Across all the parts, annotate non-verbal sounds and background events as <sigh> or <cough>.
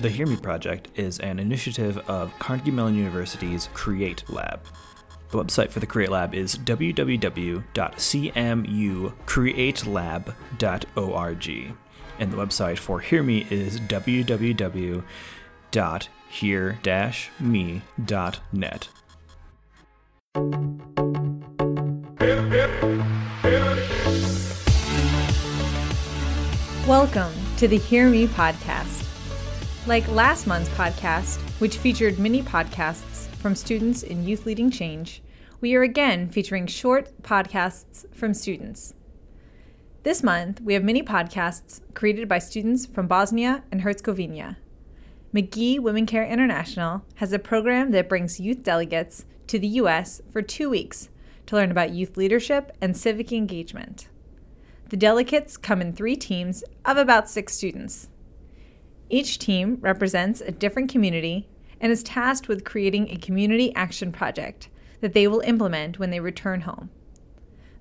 The Hear Me Project is an initiative of Carnegie Mellon University's Create Lab. The website for the Create Lab is www.cmucreatelab.org, and the website for Hear Me is www.hear-me.net. Welcome to the Hear Me podcast. Like last month's podcast, which featured mini podcasts from students in Youth Leading Change, we are again featuring short podcasts from students. This month, we have mini podcasts created by students from Bosnia and Herzegovina. Magee Womencare International has a program that brings youth delegates to the U.S. for two weeks to learn about youth leadership and civic engagement. The delegates come in three teams of about six students. Each team represents a different community and is tasked with creating a community action project that they will implement when they return home.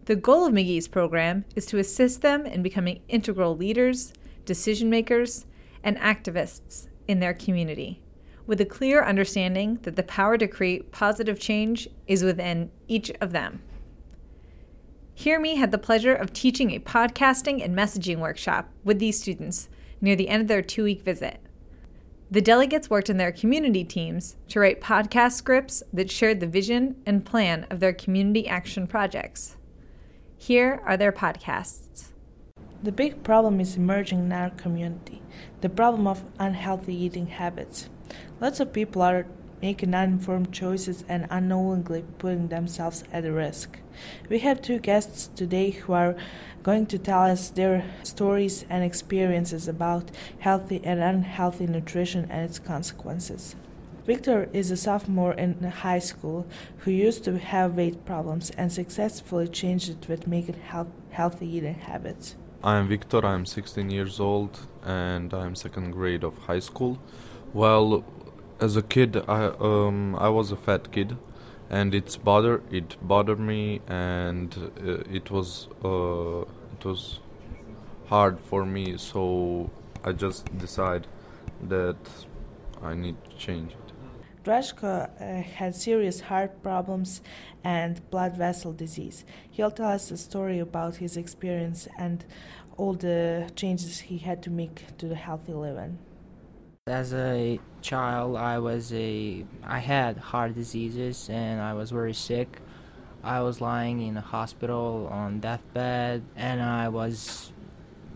The goal of Magee's program is to assist them in becoming integral leaders, decision makers, and activists in their community, with a clear understanding that the power to create positive change is within each of them. Hear Me had the pleasure of teaching a podcasting and messaging workshop with these students near the end of their two week visit. The delegates worked in their community teams to write podcast scripts that shared the vision and plan of their community action projects. Here are their podcasts. The big problem is emerging in our community the problem of unhealthy eating habits. Lots of people are making uninformed choices and unknowingly putting themselves at risk. We have two guests today who are going to tell us their stories and experiences about healthy and unhealthy nutrition and its consequences. Victor is a sophomore in high school who used to have weight problems and successfully changed it with making health, healthy eating habits. I'm Victor, I'm 16 years old and I'm second grade of high school. Well, as a kid, I um I was a fat kid, and it's bother it bothered me, and uh, it was uh it was hard for me. So I just decided that I need to change it. Drashko uh, had serious heart problems and blood vessel disease. He'll tell us a story about his experience and all the changes he had to make to the healthy living. As a child, I was a I had heart diseases and I was very sick. I was lying in a hospital on deathbed and I was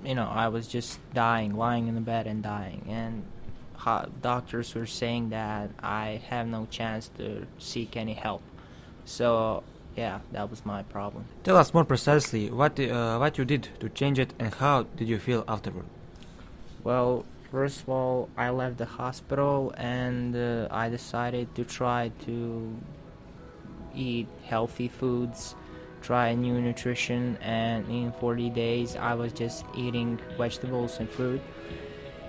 you know, I was just dying, lying in the bed and dying and doctors were saying that I have no chance to seek any help. So, yeah, that was my problem. Tell us more precisely what uh, what you did to change it and how did you feel afterward? Well, First of all, I left the hospital and uh, I decided to try to eat healthy foods, try new nutrition, and in 40 days, I was just eating vegetables and fruit.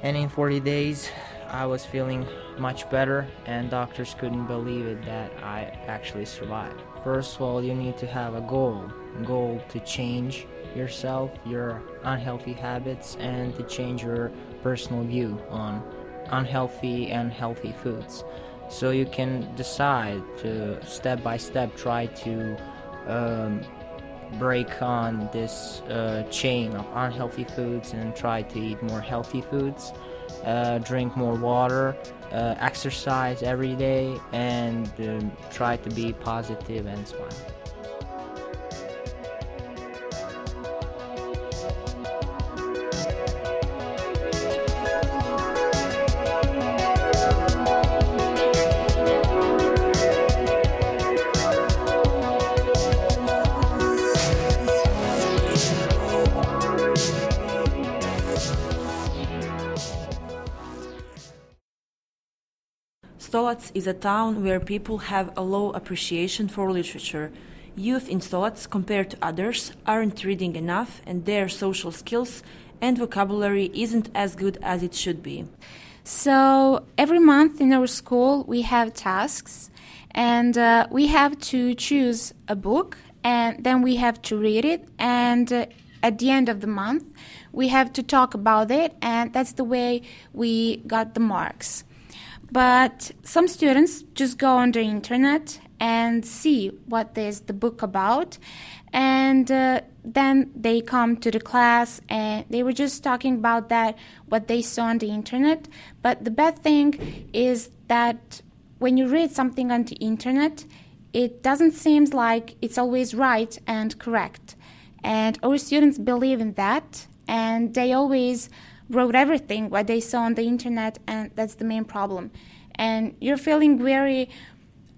And in 40 days, I was feeling much better, and doctors couldn't believe it that I actually survived. First of all, you need to have a goal, goal to change yourself, your unhealthy habits, and to change your personal view on unhealthy and healthy foods. So you can decide to step by step try to um, break on this uh, chain of unhealthy foods and try to eat more healthy foods, uh, drink more water, uh, exercise every day, and um, try to be positive and smile. Stolac is a town where people have a low appreciation for literature. Youth in Stolac, compared to others, aren't reading enough, and their social skills and vocabulary isn't as good as it should be. So, every month in our school, we have tasks, and uh, we have to choose a book, and then we have to read it, and uh, at the end of the month, we have to talk about it, and that's the way we got the marks. But some students just go on the internet and see what is the book about, and uh, then they come to the class and they were just talking about that what they saw on the internet. But the bad thing is that when you read something on the internet, it doesn't seem like it's always right and correct. And our students believe in that, and they always wrote everything what they saw on the internet, and that's the main problem. And you're feeling very,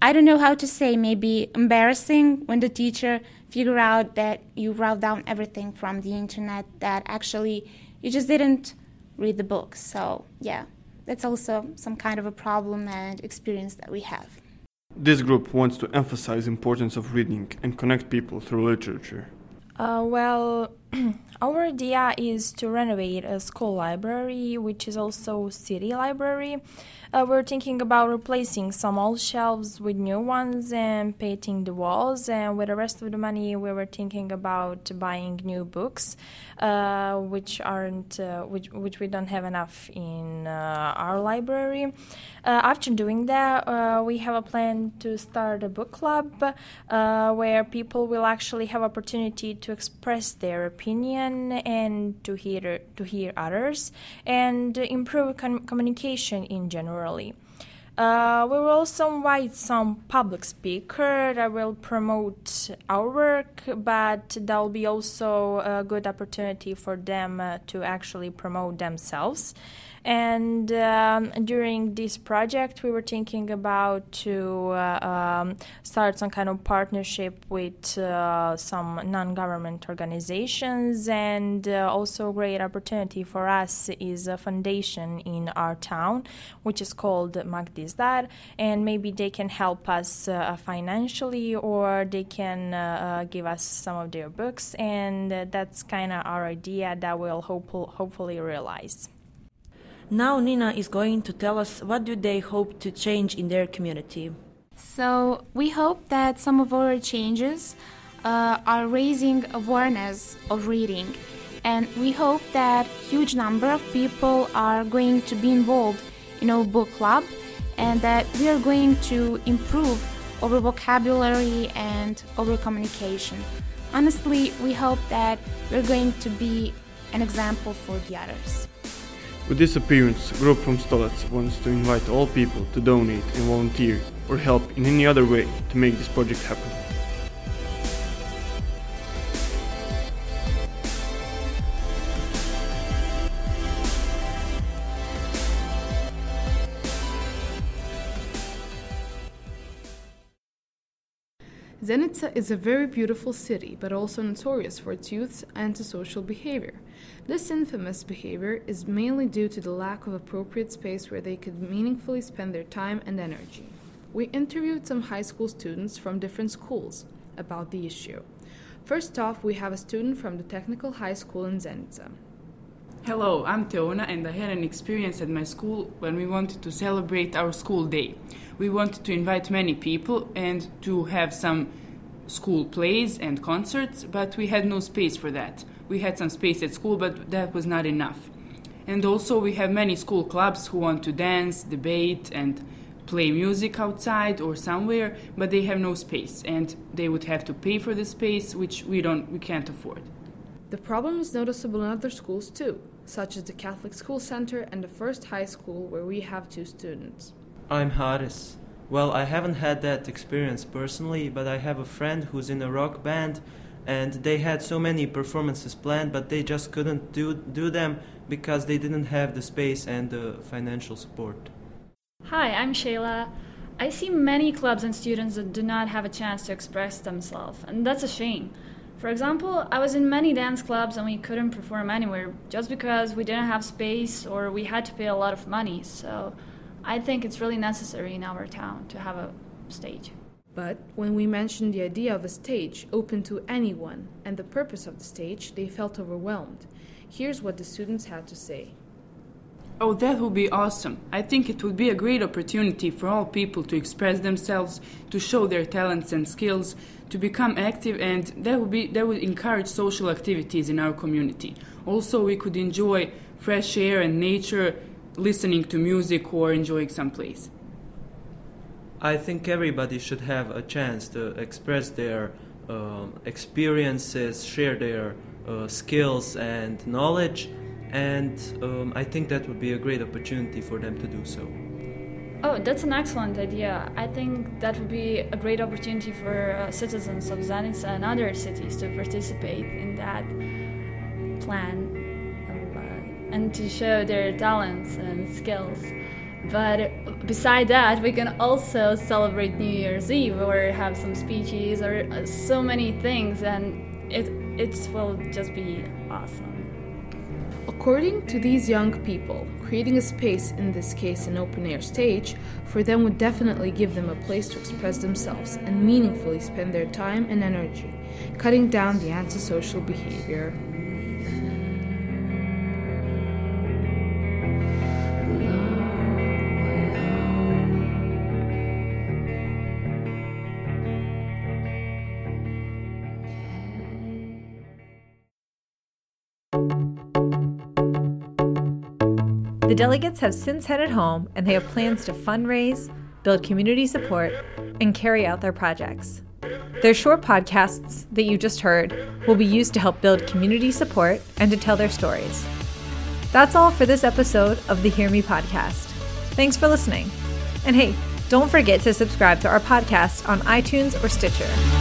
I don't know how to say, maybe embarrassing when the teacher figure out that you wrote down everything from the internet that actually you just didn't read the book. So yeah, that's also some kind of a problem and experience that we have. This group wants to emphasize importance of reading and connect people through literature. Uh, well, <clears throat> our idea is to renovate a school library, which is also city library. Uh, we're thinking about replacing some old shelves with new ones and painting the walls. And with the rest of the money, we were thinking about buying new books, uh, which aren't uh, which which we don't have enough in uh, our library. Uh, after doing that, uh, we have a plan to start a book club where people will actually have opportunity to express their opinion and to hear to hear others and improve com- communication in generally. Uh, we will also invite some public speaker that will promote our work, but that will be also a good opportunity for them uh, to actually promote themselves. And um, during this project, we were thinking about to uh, um, start some kind of partnership with uh, some non-government organizations, and uh, also a great opportunity for us is a foundation in our town, which is called Mak Dizdar, and maybe they can help us uh, financially, or they can uh, uh, give us some of their books, and that's kind of our idea that we'll hope- hopefully realize. Now Nina is going to tell us what do they hope to change in their community. So we hope that some of our changes uh, are raising awareness of reading, and we hope that huge number of people are going to be involved in our book club, and that we are going to improve our vocabulary and our communication. Honestly, we hope that we're going to be an example for the others. With this appearance, group from Stolac wants to invite all people to donate and volunteer or help in any other way to make this project happen. Zenica is a very beautiful city, but also notorious for its youth's antisocial behavior. This infamous behavior is mainly due to the lack of appropriate space where they could meaningfully spend their time and energy. We interviewed some high school students from different schools about the issue. First off, we have a student from the Technical High School in Zenica. Hello, I'm Teona, and I had an experience at my school when we wanted to celebrate our school day. We wanted to invite many people and to have some school plays and concerts, but we had no space for that. We had some space at school, but that was not enough. And also, we have many school clubs who want to dance, debate, and play music outside or somewhere, but they have no space, and they would have to pay for the space, which we don't, we can't afford. The problem is noticeable in other schools too, such as the Catholic School Center and the First High School, where we have two students. I'm Haris. Well, I haven't had that experience personally, but I have a friend who's in a rock band and they had so many performances planned, but they just couldn't do, do them because they didn't have the space and the financial support. Hi, I'm Shayla. I see many clubs and students that do not have a chance to express themselves, and that's a shame. For example, I was in many dance clubs and we couldn't perform anywhere just because we didn't have space or we had to pay a lot of money. So I think it's really necessary in our town to have a stage. But when we mentioned the idea of a stage open to anyone and the purpose of the stage, they felt overwhelmed. Here's what the students had to say. Oh, that would be awesome. I think it would be a great opportunity for all people to express themselves, to show their talents and skills, to become active, and that would, be, that would encourage social activities in our community. Also, we could enjoy fresh air and nature, listening to music, or enjoying some place. I think everybody should have a chance to express their um, experiences, share their uh, skills and knowledge, and um, I think that would be a great opportunity for them to do so. Oh, that's an excellent idea. I think that would be a great opportunity for uh, citizens of Zenica and other cities to participate in that plan of, uh, and to show their talents and skills. But beside that, we can also celebrate New Year's Eve or have some speeches or uh, so many things, and it it will just be awesome. According to these young people, creating a space, in this case an open air stage, for them would definitely give them a place to express themselves and meaningfully spend their time and energy, cutting down the antisocial behavior. Delegates have since headed home and they have plans to fundraise, build community support, and carry out their projects. Their short podcasts that you just heard will be used to help build community support and to tell their stories. That's all for this episode of the Hear Me podcast. Thanks for listening. And hey, don't forget to subscribe to our podcast on iTunes or Stitcher.